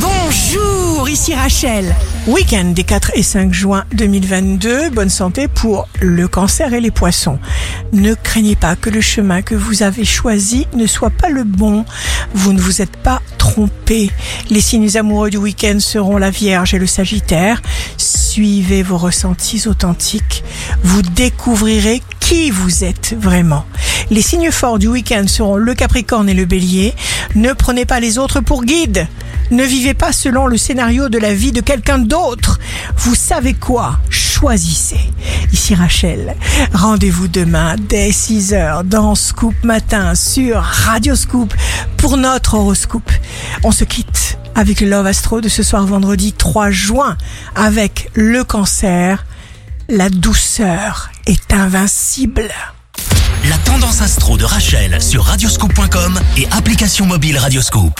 Bonjour, ici Rachel. Week-end des 4 et 5 juin 2022. Bonne santé pour le cancer et les poissons. Ne craignez pas que le chemin que vous avez choisi ne soit pas le bon. Vous ne vous êtes pas trompé. Les signes amoureux du week-end seront la Vierge et le Sagittaire. Suivez vos ressentis authentiques. Vous découvrirez qui vous êtes vraiment. Les signes forts du week-end seront le Capricorne et le Bélier. Ne prenez pas les autres pour guide. Ne vivez pas selon le scénario de la vie de quelqu'un d'autre. Vous savez quoi? Choisissez. Ici Rachel. Rendez-vous demain dès 6h dans Scoop Matin sur Radio Scoop pour notre horoscope. On se quitte avec le Love Astro de ce soir vendredi 3 juin avec le cancer. La douceur est invincible. La tendance astro de Rachel sur radioscope.com et application mobile Radioscope.